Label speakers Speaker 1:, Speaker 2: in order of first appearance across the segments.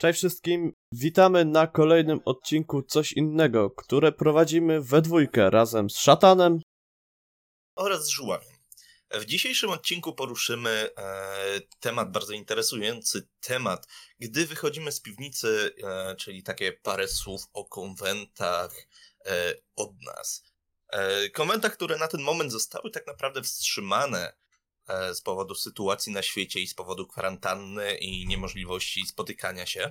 Speaker 1: Cześć wszystkim, witamy na kolejnym odcinku Coś Innego, które prowadzimy we dwójkę razem z Szatanem
Speaker 2: oraz z Żuławiem. W dzisiejszym odcinku poruszymy e, temat bardzo interesujący, temat, gdy wychodzimy z piwnicy, e, czyli takie parę słów o konwentach e, od nas. E, konwentach, które na ten moment zostały tak naprawdę wstrzymane z powodu sytuacji na świecie i z powodu kwarantanny i niemożliwości spotykania się,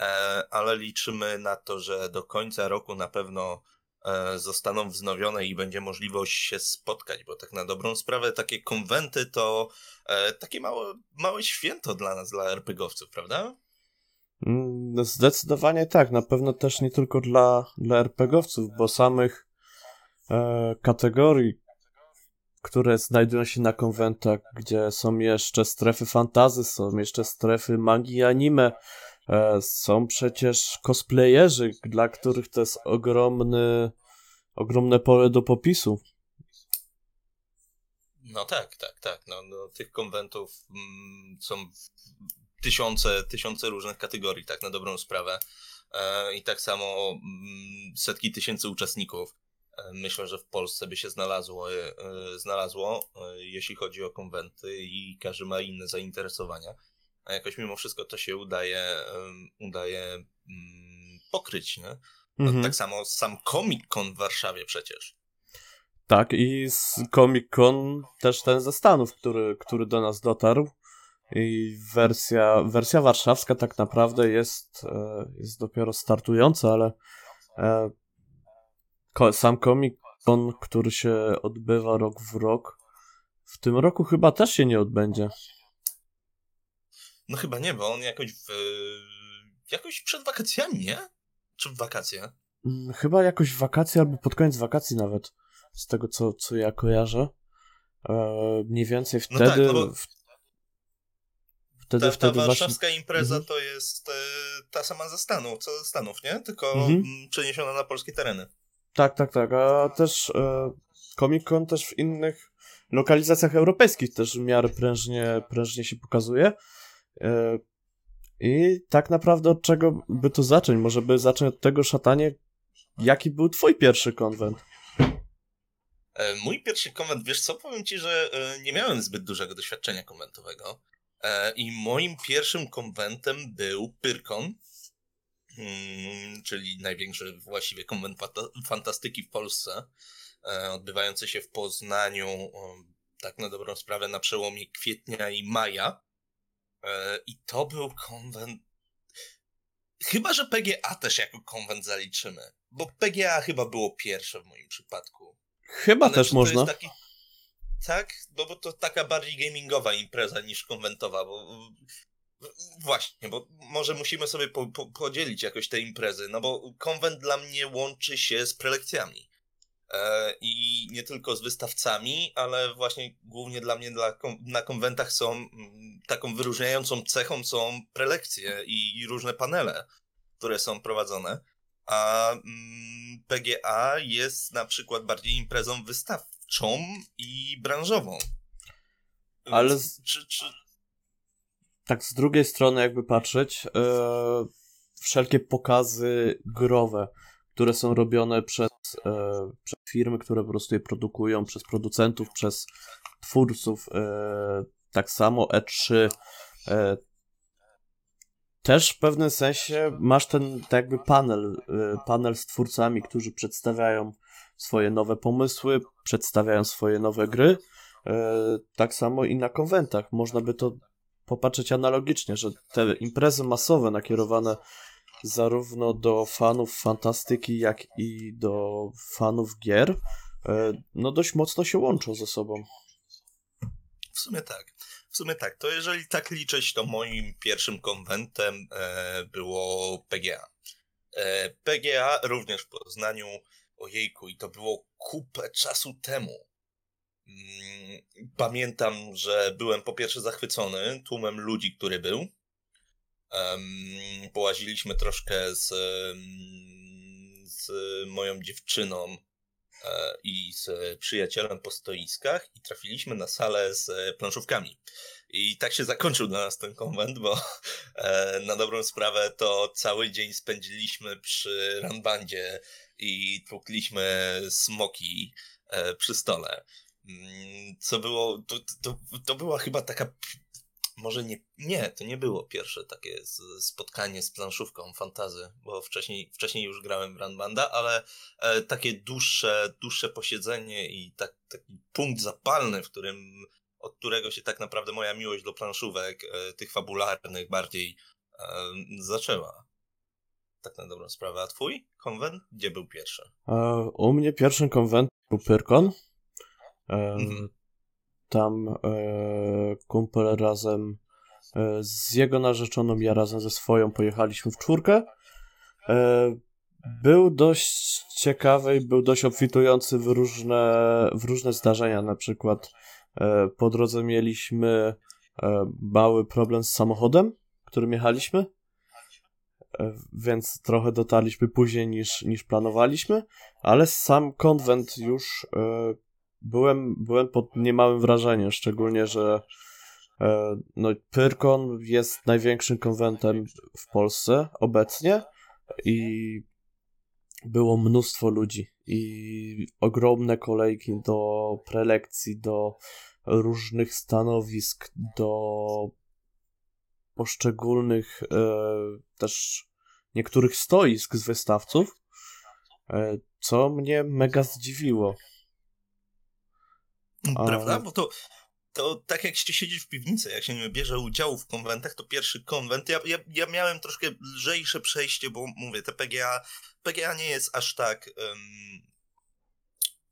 Speaker 2: e, ale liczymy na to, że do końca roku na pewno e, zostaną wznowione i będzie możliwość się spotkać, bo tak na dobrą sprawę takie konwenty to e, takie małe, małe święto dla nas, dla RPGowców, prawda?
Speaker 1: Mm, no Zdecydowanie tak, na pewno też nie tylko dla, dla RPGowców, bo samych e, kategorii, które znajdują się na konwentach, gdzie są jeszcze strefy fantazy, są jeszcze strefy magii i anime, e, są przecież cosplayerzy, dla których to jest ogromny, ogromne pole do popisu.
Speaker 2: No tak, tak, tak. No, no, tych konwentów mm, są tysiące, tysiące różnych kategorii, tak na dobrą sprawę. E, I tak samo mm, setki tysięcy uczestników. Myślę, że w Polsce by się znalazło, e, znalazło e, jeśli chodzi o konwenty i każdy ma inne zainteresowania. A jakoś mimo wszystko to się udaje, udaje mm, pokryć, nie? No,
Speaker 1: Mhm.
Speaker 2: Tak samo sam Comic Con w Warszawie przecież.
Speaker 1: Tak, i z Comic Con też ten ze Stanów, który, który do nas dotarł. I wersja, wersja warszawska tak naprawdę jest, e, jest dopiero startująca, ale sam Comic Con, który się odbywa rok w rok, w tym roku chyba też się nie odbędzie.
Speaker 2: No chyba nie, bo on jakoś w, jakoś przed wakacjami, nie? Czy w wakacje?
Speaker 1: Mm, Chyba jakoś w wakacje albo pod koniec wakacji nawet, z tego co, co ja kojarzę. E, mniej więcej
Speaker 2: No
Speaker 1: wtedy.
Speaker 2: tak, no bo
Speaker 1: wtedy,
Speaker 2: Ta, ta
Speaker 1: wtedy właśnie.
Speaker 2: warszawska impreza
Speaker 1: Mhm.
Speaker 2: to jest e, ta sama ze Stanów, co ze Stanów, nie? Tylko
Speaker 1: Mhm.
Speaker 2: mm, przeniesiona na polskie tereny.
Speaker 1: Tak, tak, tak. A też e, Comic Con też w innych lokalizacjach europejskich też w miarę prężnie, prężnie się pokazuje. E, I tak naprawdę od czego by to zacząć? Może by zacząć od tego szatanie, jaki był twój pierwszy konwent?
Speaker 2: E, Mój pierwszy konwent, wiesz co, powiem ci, że e, nie miałem zbyt dużego doświadczenia konwentowego. E, I moim pierwszym konwentem był Pyrkon, czyli największy właściwie konwent fanta- fantastyki w Polsce, e, odbywający się w Poznaniu, o, tak na dobrą sprawę, na przełomie kwietnia i maja. E, I to był konwent. Chyba, że PGA też jako konwent zaliczymy, bo PGA chyba było pierwsze w moim przypadku.
Speaker 1: Chyba
Speaker 2: Ale
Speaker 1: też można.
Speaker 2: Taki... Tak, no bo to taka bardziej gamingowa impreza niż konwentowa, bo właśnie, bo może musimy sobie po, po, podzielić jakoś te imprezy, no bo konwent dla mnie łączy się z prelekcjami. E, I nie tylko z wystawcami, ale właśnie głównie dla mnie dla na konwentach są mm, taką wyróżniającą cechą są prelekcje i, i różne panele, które są prowadzone. A mm, PGA jest na przykład bardziej imprezą wystawczą i branżową.
Speaker 1: Ale
Speaker 2: Czy, czy...
Speaker 1: tak z drugiej strony jakby patrzeć, e, wszelkie pokazy growe, które są robione przez, e, przez firmy, które po prostu je produkują, przez producentów, przez twórców, e, tak samo E3, e, też w pewnym sensie masz ten tak jakby panel, e, panel z twórcami, którzy przedstawiają swoje nowe pomysły, przedstawiają swoje nowe gry. E, tak samo i na konwentach. Można by to popatrzeć analogicznie, że te imprezy masowe nakierowane zarówno do fanów fantastyki, jak i do fanów gier, e, no dość mocno się łączą ze sobą.
Speaker 2: W sumie tak. W sumie tak. To jeżeli tak liczyć, to moim pierwszym konwentem e, było PGA. E, PGA również w Poznaniu. Ojejku, i to było kupę czasu temu. Mm, Pamiętam, że byłem po pierwsze zachwycony tłumem ludzi, który był. Połaziliśmy troszkę z, z moją dziewczyną e, i z przyjacielem po stoiskach i trafiliśmy na salę z planszówkami. I tak się zakończył dla nas ten konwent, bo e, na dobrą sprawę to cały dzień spędziliśmy przy Ranbandzie i tłukliśmy smoki e, przy stole. Mm, co było, to, to, to była chyba taka może nie, nie, to nie było pierwsze takie spotkanie z planszówką fantazy, bo wcześniej, wcześniej już grałem Runbanda, ale e, takie dłuższe, dłuższe posiedzenie i tak, taki punkt zapalny, w którym, od którego się tak naprawdę moja miłość do planszówek, e, tych fabularnych bardziej e, zaczęła. Tak na dobrą sprawę. A twój konwent? Gdzie był pierwszy?
Speaker 1: E, u mnie pierwszym konwent był Pyrkon. Mhm tam e, kumpel razem e, z jego narzeczoną, ja razem ze swoją pojechaliśmy w czwórkę. E, był dość ciekawy i był dość obfitujący w różne, w różne zdarzenia. Na przykład po drodze mieliśmy mały problem z samochodem, którym jechaliśmy więc trochę dotarliśmy później niż, niż planowaliśmy, ale sam konwent już byłem, byłem pod niemałym wrażeniem, szczególnie, że e, no, Pyrkon jest największym konwentem w Polsce obecnie i było mnóstwo ludzi i ogromne kolejki do prelekcji, do różnych stanowisk, do poszczególnych e, też niektórych stoisk z wystawców, e, co mnie mega zdziwiło.
Speaker 2: Prawda? Bo to, to tak jak się siedzi w piwnicy, jak się nie bierze udziału w konwentach, to pierwszy konwent, ja, ja, ja miałem troszkę lżejsze przejście, bo mówię, te PGA, PGA nie jest aż tak um,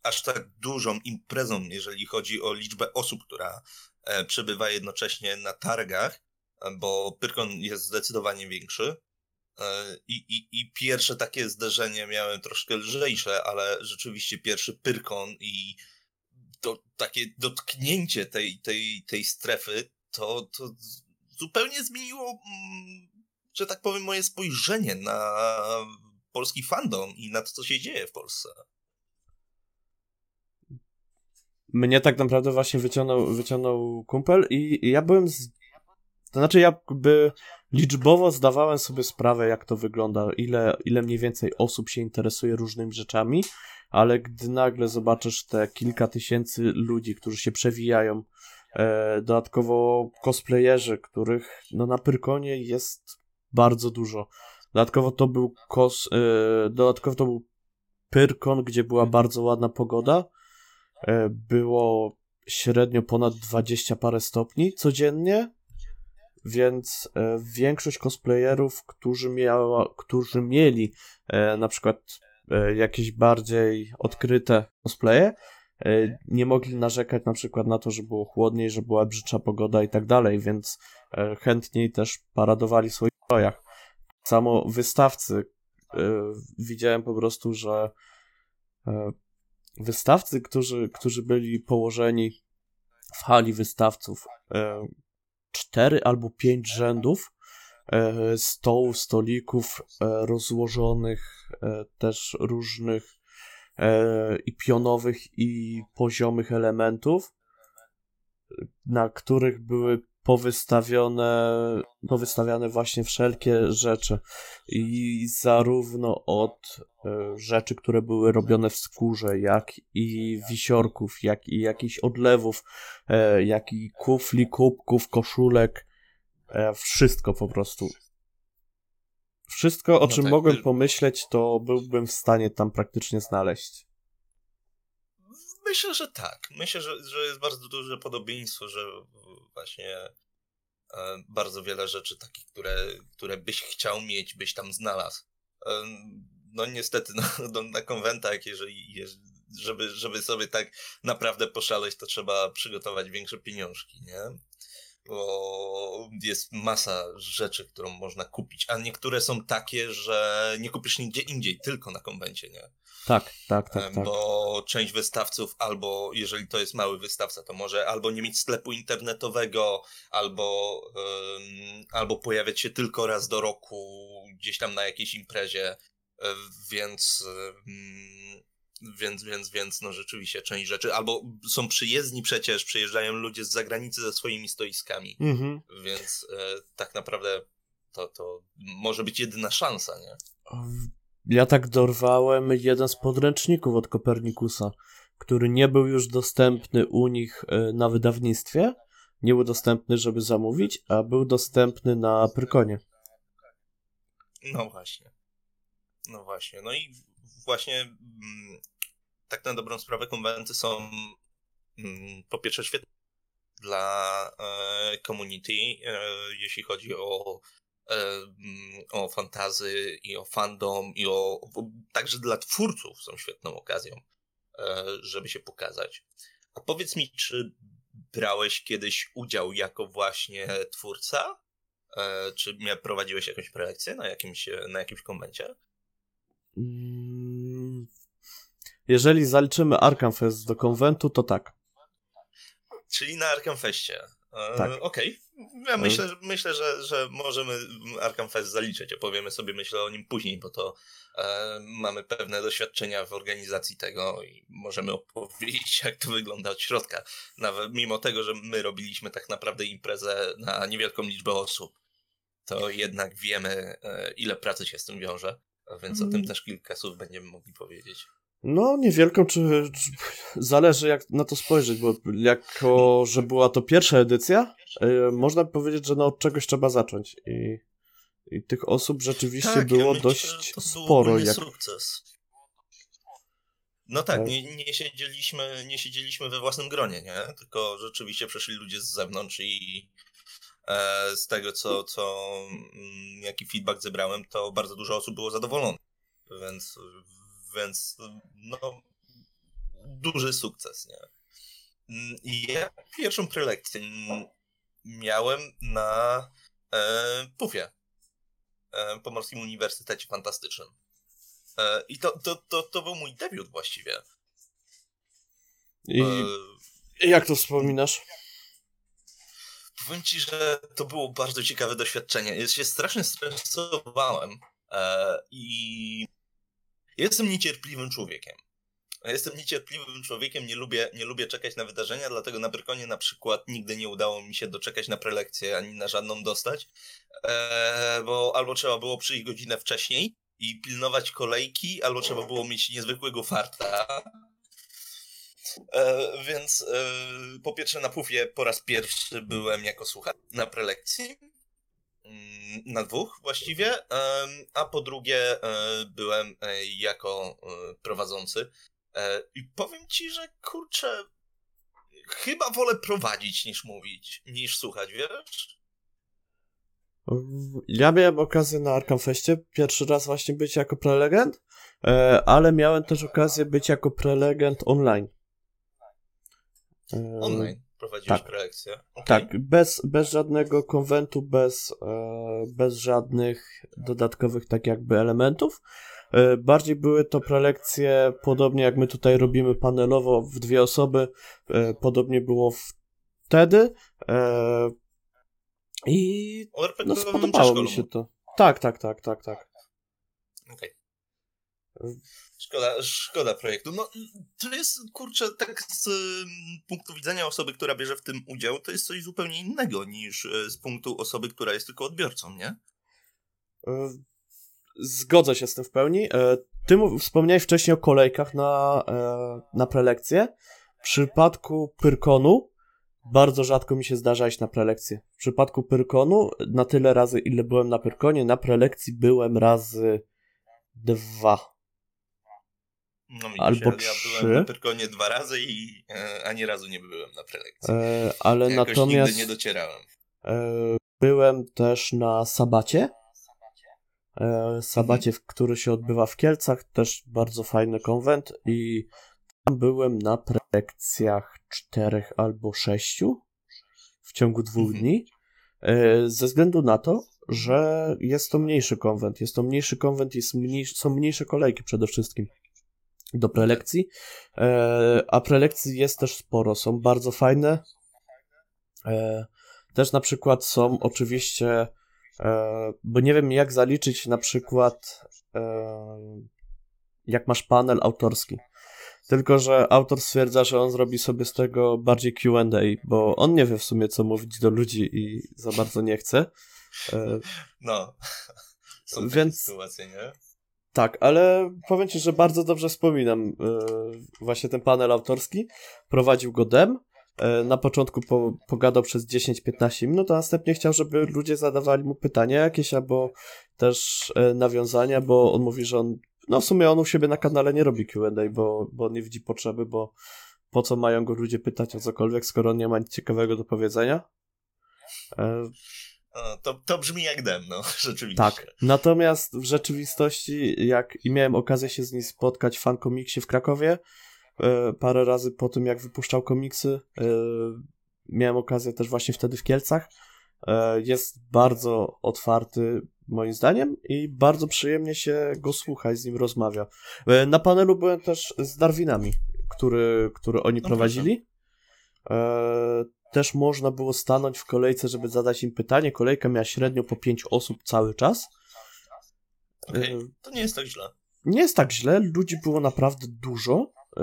Speaker 2: aż tak dużą imprezą, jeżeli chodzi o liczbę osób, która e, przebywa jednocześnie na targach, bo Pyrkon jest zdecydowanie większy. E, I, i, I pierwsze takie zderzenie miałem troszkę lżejsze, ale rzeczywiście pierwszy Pyrkon i to takie dotknięcie tej, tej, tej strefy, to, to zupełnie zmieniło, mm, że tak powiem, moje spojrzenie na polski fandom i na to, co się dzieje w Polsce.
Speaker 1: Mnie tak naprawdę właśnie wyciągnął, wyciągnął kumpel i, i ja byłem z... To znaczy jakby liczbowo zdawałem sobie sprawę, jak to wygląda, ile, ile mniej więcej osób się interesuje różnymi rzeczami, ale gdy nagle zobaczysz te kilka tysięcy ludzi, którzy się przewijają, e, dodatkowo cosplayerzy, których no na Pyrkonie jest bardzo dużo. Dodatkowo to był kos, e, dodatkowo to był Pyrkon, gdzie była bardzo ładna pogoda. E, było średnio ponad 20 parę stopni codziennie, więc e, większość cosplayerów, którzy, miała, którzy mieli e, na przykład E, jakieś bardziej odkryte cosplaye, nie mogli narzekać na przykład na to, że było chłodniej, że była brzydsza pogoda i tak dalej, więc chętniej też paradowali w swoich strojach. Samo wystawcy, widziałem po prostu, że wystawcy, którzy, którzy byli położeni w hali wystawców, cztery albo pięć rzędów E, stołów, stolików e, rozłożonych e, też różnych i pionowych i poziomych elementów, na których były powystawione, powystawiane właśnie wszelkie rzeczy i zarówno od rzeczy, które były robione w skórze, jak i wisiorków, jak i jakichś odlewów, jak i kufli, kubków, koszulek, E, wszystko po prostu. Wszystko, o no czym tak, mogłem pomyśleć, to byłbym w stanie tam praktycznie znaleźć.
Speaker 2: Myślę, że tak. Myślę, że, że jest bardzo duże podobieństwo, że właśnie e, bardzo wiele rzeczy takich, które, które byś chciał mieć, byś tam znalazł. E, no niestety no, na konwentach, jeżeli, żeby, żeby sobie tak naprawdę poszaleć, to trzeba przygotować większe pieniążki, nie? Bo jest masa rzeczy, którą można kupić, a niektóre są takie, że nie kupisz nigdzie indziej, tylko na konwencie, nie?
Speaker 1: Tak, tak, tak. tak.
Speaker 2: Bo część wystawców, albo jeżeli to jest mały wystawca, to może albo nie mieć sklepu internetowego, albo, um, albo pojawiać się tylko raz do roku gdzieś tam na jakiejś imprezie, e, więc um, Więc, więc, więc, no rzeczywiście, część rzeczy. Albo są przyjezdni przecież, przyjeżdżają ludzie z zagranicy ze swoimi stoiskami. Mhm. Więc e, tak naprawdę to, to może być jedyna szansa, nie?
Speaker 1: Ja tak dorwałem jeden z podręczników od Kopernikusa, który nie był już dostępny u nich e, na wydawnictwie. Nie był dostępny, żeby zamówić, a był dostępny na Prykonie.
Speaker 2: No właśnie. No właśnie. No i właśnie mm, tak na dobrą sprawę konwenty są mm, po pierwsze świetne dla e, community, e, jeśli chodzi o e, mm, o fantazy i o fandom i o, także dla twórców są świetną okazją, żeby się pokazać. A powiedz mi, czy brałeś kiedyś udział jako właśnie twórca? Czy prowadziłeś jakąś prelekcję na jakimś, na jakimś konwencie?
Speaker 1: Jeżeli zaliczymy Arkham Fest do konwentu, to tak.
Speaker 2: Czyli na Arkham Festie. E, tak. Okej. Okay. Ja myślę, myślę że, że możemy Arkham Fest zaliczyć. Opowiemy sobie, myślę o nim później, bo to e, mamy pewne doświadczenia w organizacji tego i możemy opowiedzieć, jak to wygląda od środka. Nawet mimo tego, że my robiliśmy tak naprawdę imprezę na niewielką liczbę osób, to jednak wiemy, e, ile pracy się z tym wiąże. Więc o tym mm. też kilka słów będziemy mogli powiedzieć.
Speaker 1: No, niewielką, czy, czy, zależy jak na to spojrzeć, bo jako, że była to pierwsza edycja, yy, można by powiedzieć, że no od czegoś trzeba zacząć i, i tych osób rzeczywiście tak, było ja dość myślę, to sporo. Jak...
Speaker 2: sukces. No tak, tak, Nie, nie, siedzieliśmy, nie siedzieliśmy we własnym gronie, nie? Tylko rzeczywiście przeszli ludzie z zewnątrz i E, z tego, co, co mm, jaki feedback zebrałem, to bardzo dużo osób było zadowolonych. Więc, więc no, duży sukces, nie? Ja pierwszą prelekcję miałem na e, PUFie, e, Pomorskim Uniwersytecie Fantastycznym. E, I to, to, to, to był mój debiut właściwie.
Speaker 1: I e, jak to wspominasz?
Speaker 2: powiem ci, że to było bardzo ciekawe doświadczenie. Ja się strasznie stresowałem e, i jestem niecierpliwym człowiekiem. Jestem niecierpliwym człowiekiem, nie lubię, nie lubię czekać na wydarzenia, dlatego na Prykonie na przykład nigdy nie udało mi się doczekać na prelekcję ani na żadną dostać, e, bo albo trzeba było przyjść godzinę wcześniej i pilnować kolejki, albo trzeba było mieć niezwykłego farta, E, więc e, po pierwsze na pufie po raz pierwszy byłem jako słuchacz na prelekcji. Mm, na dwóch właściwie, a po drugie e, byłem jako prowadzący. I powiem ci, że kurczę, chyba wolę prowadzić niż mówić, niż słuchać, wiesz?
Speaker 1: Ja miałem okazję na Arkham Festie pierwszy raz właśnie być jako prelegent, ale miałem też okazję być jako prelegent online.
Speaker 2: Online prowadziłeś tak. prelekcję. Okay.
Speaker 1: Tak, bez, bez żadnego konwentu, bez, e, bez żadnych dodatkowych tak jakby elementów. E, bardziej były to prelekcje, podobnie jak my tutaj robimy panelowo w dwie osoby, e, podobnie było wtedy. I no, spodobało mi się to. Tak, tak, tak, tak, tak.
Speaker 2: Okej. Okay. Szkoda, szkoda projektu. No, to jest, kurczę, tak z mm, punktu widzenia osoby, która bierze w tym udział, to jest coś zupełnie innego niż e, z punktu osoby, która jest tylko odbiorcą, nie?
Speaker 1: E, zgodzę się z tym w pełni. E, ty wspomniałeś wcześniej o kolejkach na, na prelekcję. W przypadku Pyrkonu bardzo rzadko mi się zdarza iść na prelekcję. W przypadku Pyrkonu na tyle razy, ile byłem na Pyrkonie, na prelekcji byłem razy dwa.
Speaker 2: No albo ja, trzy. Ja byłem na Pyrkonie dwa razy i e, ani razu nie byłem na prelekcji. E,
Speaker 1: ale Jakoś natomiast
Speaker 2: nigdy nie docierałem.
Speaker 1: E, byłem też na Sabacie. E, Sabacie, mhm. który się odbywa w Kielcach, też bardzo fajny konwent i tam byłem na prelekcjach czterech albo sześciu w ciągu dwóch mhm. dni. E, ze względu na to, że jest to mniejszy konwent. Jest to mniejszy konwent, mniejszy, są mniejsze kolejki przede wszystkim do prelekcji. E, a prelekcji jest też sporo, są bardzo fajne. E, też na przykład są oczywiście, e, bo nie wiem jak zaliczyć na przykład, jak masz panel autorski. Tylko, że autor stwierdza, że on zrobi sobie z tego bardziej QA, bo on nie wie w sumie, co mówić do ludzi i za bardzo nie chce.
Speaker 2: No, są
Speaker 1: Więc-
Speaker 2: sytuacje, nie?
Speaker 1: Tak, ale powiem ci, że bardzo dobrze wspominam e, właśnie ten panel autorski. Prowadził go Dem. E, Na początku po, pogadał przez 10-15 minut, a następnie chciał, żeby ludzie zadawali mu pytania jakieś albo też e, nawiązania, bo on mówi, że on, no w sumie on u siebie na kanale nie robi Q&A, bo, bo nie widzi potrzeby, bo po co mają go ludzie pytać o cokolwiek, skoro on nie ma nic ciekawego do powiedzenia.
Speaker 2: No, to, to brzmi jak dem, no, rzeczywiście.
Speaker 1: tak. Natomiast w rzeczywistości, jak i miałem okazję się z nim spotkać w fankomiksie w Krakowie, e, parę razy po tym, jak wypuszczał komiksy, e, miałem okazję też właśnie wtedy w Kielcach. E, jest bardzo otwarty, moim zdaniem, i bardzo przyjemnie się go słucha i z nim rozmawia. Na panelu byłem też z Darwinami, który, który oni
Speaker 2: No
Speaker 1: prowadzili. E, też można było stanąć w kolejce, żeby zadać im pytanie. Kolejka miała średnio po 5 osób cały czas. E,
Speaker 2: To nie jest tak źle.
Speaker 1: nie jest tak źle, ludzi było naprawdę dużo, e,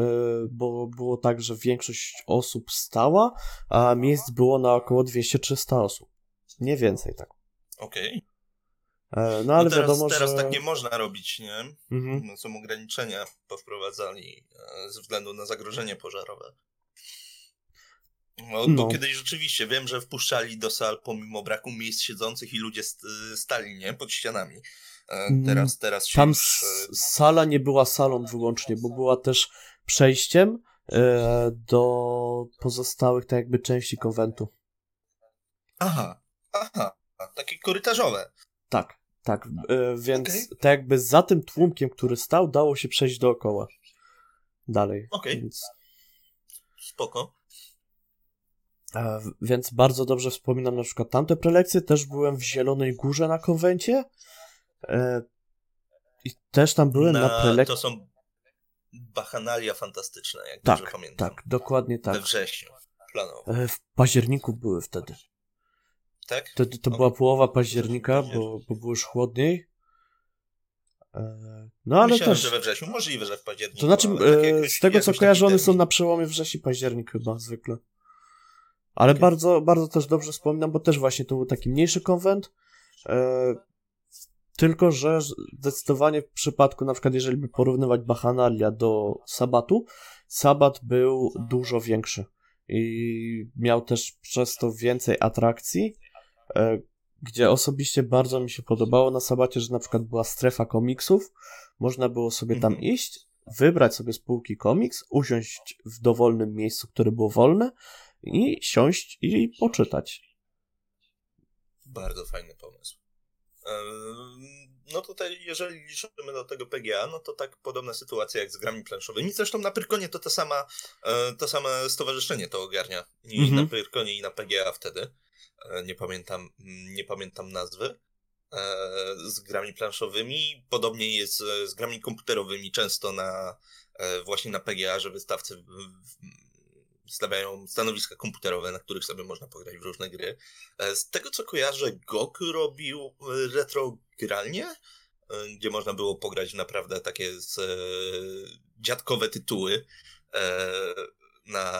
Speaker 1: bo było tak, że większość osób stała, a miejsc było na około 200-300 osób. Nie więcej tak.
Speaker 2: Okej.
Speaker 1: E, No ale
Speaker 2: no teraz,
Speaker 1: wiadomo,
Speaker 2: teraz
Speaker 1: że...
Speaker 2: tak nie można robić, nie?
Speaker 1: Mhm.
Speaker 2: No, są ograniczenia powprowadzali e, ze względu na zagrożenie pożarowe. No,
Speaker 1: No.
Speaker 2: Bo kiedyś rzeczywiście wiem, że wpuszczali do sal pomimo braku miejsc siedzących i ludzie st- stali, nie? Pod ścianami. E,
Speaker 1: Mm,
Speaker 2: Teraz, teraz się
Speaker 1: Tam
Speaker 2: już... e,
Speaker 1: sala nie była salą wyłącznie, bo była też przejściem e, do pozostałych tak jakby części konwentu.
Speaker 2: Aha, aha, takie korytarzowe.
Speaker 1: Tak, tak. Więc
Speaker 2: Okej.
Speaker 1: tak jakby za tym tłumkiem, który stał, dało się przejść dookoła. Dalej.
Speaker 2: Okej.
Speaker 1: Więc,
Speaker 2: Spoko.
Speaker 1: Więc bardzo dobrze wspominam na przykład tamte prelekcje. Też byłem w Zielonej Górze na konwencie. E, I też tam byłem na,
Speaker 2: Na-
Speaker 1: prelekcji.
Speaker 2: To są bachanalia fantastyczne, jak dobrze
Speaker 1: Tak,
Speaker 2: pamiętam.
Speaker 1: tak, dokładnie
Speaker 2: We
Speaker 1: tak.
Speaker 2: wrześniu planowo.
Speaker 1: E, w październiku były wtedy.
Speaker 2: Tak?
Speaker 1: Wtedy to
Speaker 2: O,
Speaker 1: była połowa października, bo, bo było już chłodniej. E, No ale
Speaker 2: Myślałem,
Speaker 1: też.
Speaker 2: że we wrześniu, możliwe, że w październiku.
Speaker 1: To znaczy,
Speaker 2: tak
Speaker 1: z tego co
Speaker 2: jakoś
Speaker 1: kojarzę, one są na przełomie września październik chyba zwykle. Ale
Speaker 2: Okej.
Speaker 1: bardzo, bardzo też dobrze wspominam, bo też właśnie to był taki mniejszy konwent. E, tylko, że zdecydowanie w przypadku, na przykład, jeżeli by porównywać Bachanalia do Sabatu, Sabat był dużo większy i miał też przez to więcej atrakcji, e, gdzie osobiście bardzo mi się podobało na Sabacie, że na przykład była strefa komiksów, można było sobie tam
Speaker 2: Mhm.
Speaker 1: iść, wybrać sobie z półki komiks, usiąść w dowolnym miejscu, które było wolne i siąść i poczytać.
Speaker 2: Bardzo fajny pomysł. No tutaj, jeżeli liczymy do tego PGA, no to tak podobna sytuacja jak z grami planszowymi. Zresztą na Pyrkonie to to, sama, e, to same stowarzyszenie to ogarnia. I
Speaker 1: Mhm.
Speaker 2: na Pyrkonie i na PGA wtedy. E, Nie pamiętam, nie pamiętam nazwy. E, Z grami planszowymi. Podobnie jest z grami komputerowymi. Często na właśnie na PGA, że wystawcy stawiają stanowiska komputerowe, na których sobie można pograć w różne gry. E, Z tego co kojarzę, Goku robił e, retro gralnie, e, gdzie można było pograć naprawdę takie z, dziadkowe tytuły na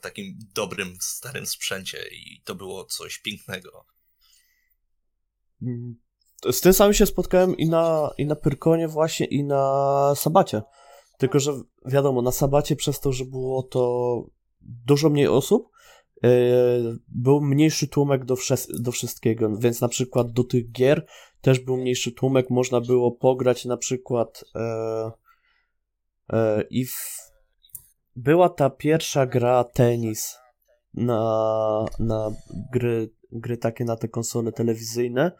Speaker 2: takim dobrym, starym sprzęcie i to było coś pięknego.
Speaker 1: Mm, Z tym samym się spotkałem i na, i na Pyrkonie właśnie, i na Sabacie. Tylko, że wiadomo, na Sabacie przez to, że było to dużo mniej osób, yy, był mniejszy tłumek do, do wszystkiego, więc na przykład do tych gier też był mniejszy tłumek, można było pograć na przykład e, e, i w, była ta pierwsza gra tenis na, na gry, gry takie na te konsole telewizyjne,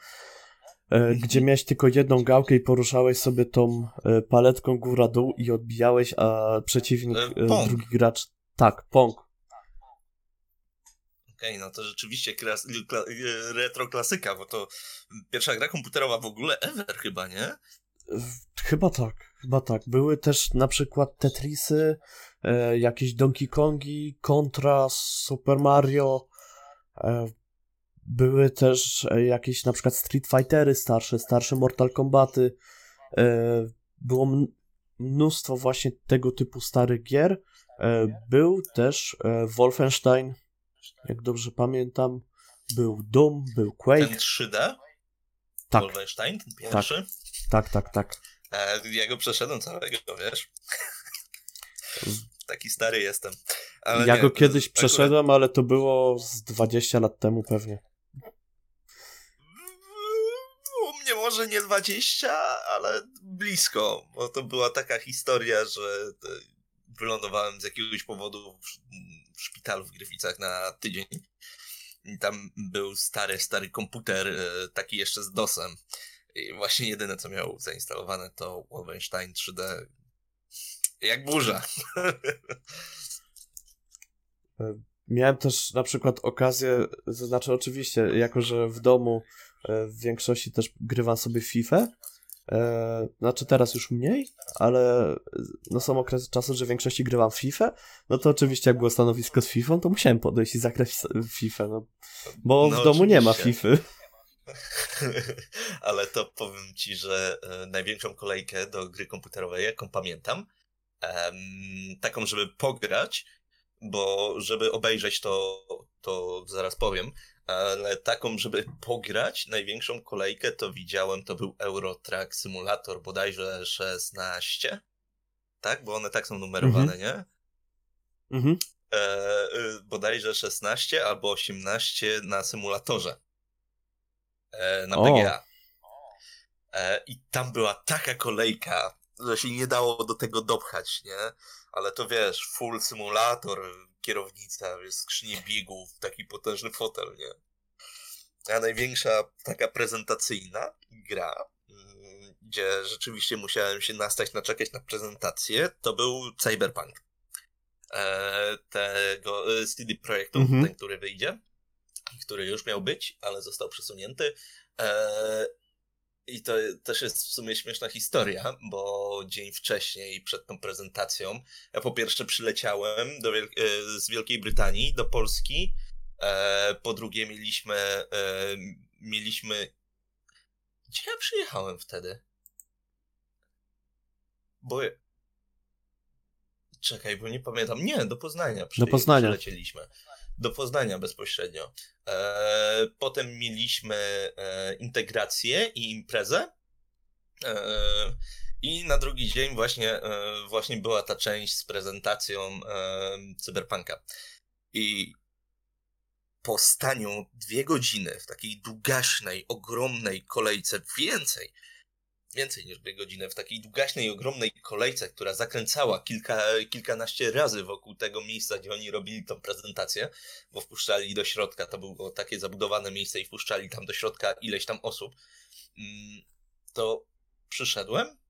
Speaker 1: e, gdzie miałeś tylko jedną gałkę i poruszałeś sobie tą e, paletką góra-dół i odbijałeś, a przeciwnik,
Speaker 2: E,
Speaker 1: e, drugi gracz, tak, Pong.
Speaker 2: Okej, no to rzeczywiście klas, kla, e, retro klasyka, bo to pierwsza gra komputerowa w ogóle ever chyba, nie?
Speaker 1: Chyba tak, chyba tak. Były też na przykład Tetrisy, e, jakieś Donkey Kongi, Contra, Super Mario. E, były też e, jakieś na przykład Street Fightery starsze, starsze Mortal Kombaty. E, było mnóstwo właśnie tego typu starych gier. E, był też e, Wolfenstein, jak dobrze pamiętam. Był Doom, był Quake.
Speaker 2: Ten 3D?
Speaker 1: Tak.
Speaker 2: Wolfenstein, ten pierwszy?
Speaker 1: Tak, tak, tak.
Speaker 2: E, ja go przeszedłem całego, wiesz? Taki stary jestem. Ale
Speaker 1: ja
Speaker 2: nie,
Speaker 1: go kiedyś
Speaker 2: akurat-
Speaker 1: przeszedłem, ale to było z 20 lat temu pewnie.
Speaker 2: U mnie może nie 20, ale blisko, bo to była taka historia, że wylądowałem z jakiegoś powodu w, szpitalu w Gryficach na tydzień. I tam był stary, stary komputer, e, taki jeszcze z DOSem. I właśnie jedyne, co miał zainstalowane, to Wolfenstein 3D. Jak burza.
Speaker 1: Miałem też na przykład okazję, to znaczy oczywiście, jako że w domu e, w większości też grywam sobie FIFA, e, znaczy teraz już mniej, ale no są okresy czasu, że w większości grywam w FIFA, no to oczywiście jak było stanowisko z FIFA, to musiałem podejść i zagrać w FIFA, no, bo
Speaker 2: No
Speaker 1: w domu nie ma
Speaker 2: oczywiście.
Speaker 1: FIFA.
Speaker 2: Ale to powiem ci, że e, największą kolejkę do gry komputerowej, jaką pamiętam, em, taką, żeby pograć, bo żeby obejrzeć to, to zaraz powiem, ale taką, żeby pograć, największą kolejkę to widziałem, to był Eurotrack Simulator, bodajże 16, tak? Bo one tak są numerowane, nie?
Speaker 1: Mhm.
Speaker 2: e, y, bodajże 16 albo 18 na symulatorze. E, na
Speaker 1: O.
Speaker 2: PGA. E, I tam była taka kolejka, że się nie dało do tego dopchać, nie? Ale to wiesz, full symulator, kierownica, wiesz, skrzynie biegów, taki potężny fotel, nie? A największa taka prezentacyjna gra, mm, gdzie rzeczywiście musiałem się nastać, naczekać na prezentację, to był Cyberpunk e, tego e, CD Projektu,
Speaker 1: Mhm.
Speaker 2: ten, który wyjdzie, który już miał być, ale został przesunięty. E, I to też jest w sumie śmieszna historia, bo dzień wcześniej, przed tą prezentacją, ja po pierwsze przyleciałem do e, z Wielkiej Brytanii do Polski, e, po drugie mieliśmy, e, mieliśmy... Gdzie ja przyjechałem wtedy? Bo Czekaj, bo nie pamiętam. Nie, do Poznania. Przy,
Speaker 1: Do Poznania.
Speaker 2: Przylecieliśmy. Do Poznania bezpośrednio. E, potem mieliśmy e, integrację i imprezę. E, I na drugi dzień właśnie, e, właśnie była ta część z prezentacją e, Cyberpunka. I po staniu dwie godziny w takiej długaśnej, ogromnej kolejce, więcej, więcej niż dwie godziny, w takiej długaśnej, ogromnej kolejce, która zakręcała kilka, kilkanaście razy wokół tego miejsca, gdzie oni robili tą prezentację, bo wpuszczali do środka, to było takie zabudowane miejsce i wpuszczali tam do środka ileś tam osób, mm, to przyszedłem,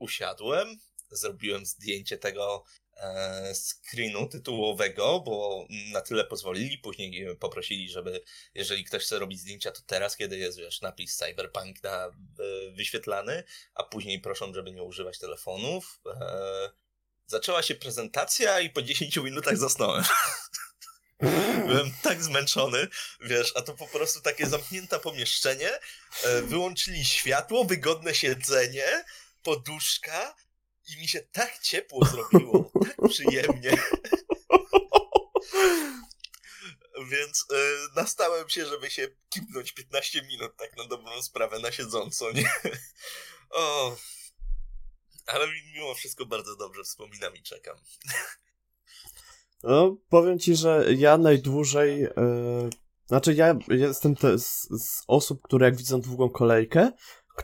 Speaker 2: usiadłem, zrobiłem zdjęcie tego e, screenu tytułowego, bo na tyle pozwolili, później poprosili, żeby jeżeli ktoś chce robić zdjęcia, to teraz, kiedy jest, wiesz, napis Cyberpunk na, e, wyświetlany, a później proszą, żeby nie używać telefonów. E, zaczęła się prezentacja i po 10 minutach zasnąłem. Byłem tak zmęczony, wiesz, a to po prostu takie zamknięte pomieszczenie, wyłączyli światło, wygodne siedzenie, poduszka i mi się tak ciepło zrobiło, tak przyjemnie. Więc e, nastałem się, żeby się kipnąć 15 minut tak na dobrą sprawę na siedząco, nie? O, ale mimo wszystko bardzo dobrze wspominam i czekam.
Speaker 1: No, powiem ci, że ja najdłużej. e, znaczy, ja jestem te, z, z osób, które jak widzą długą kolejkę,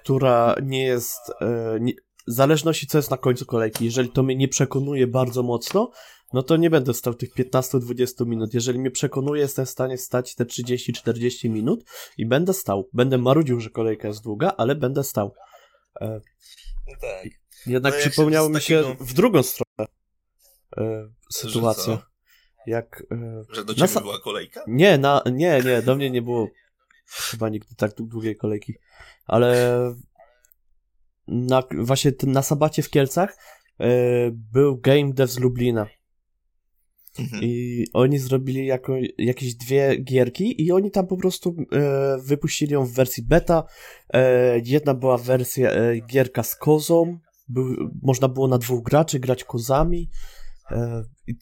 Speaker 1: która nie jest. E, nie, w zależności, co jest na końcu kolejki. Jeżeli to mnie nie przekonuje bardzo mocno, no to nie będę stał tych 15-20 minut. Jeżeli mnie przekonuje, jestem w stanie stać te 30-40 minut i będę stał. Będę marudził, że kolejka jest długa, ale będę stał. E,
Speaker 2: No tak.
Speaker 1: jednak
Speaker 2: No
Speaker 1: przypomniało mi się
Speaker 2: takiego-
Speaker 1: w drugą stronę e, sytuacja.
Speaker 2: co?
Speaker 1: Jak. E,
Speaker 2: Że do
Speaker 1: Na
Speaker 2: ciebie
Speaker 1: sa-
Speaker 2: była kolejka?
Speaker 1: nie, na, nie, nie, do mnie nie było chyba nigdy tak dłu- długiej kolejki, ale na, właśnie na sabacie w Kielcach e, był Game Dev z Lublina
Speaker 2: Mhm.
Speaker 1: i oni zrobili jako, jakieś dwie gierki i oni tam po prostu e, wypuścili ją w wersji beta. E, jedna była wersja e, gierka z kozą, był, można było na dwóch graczy grać kozami,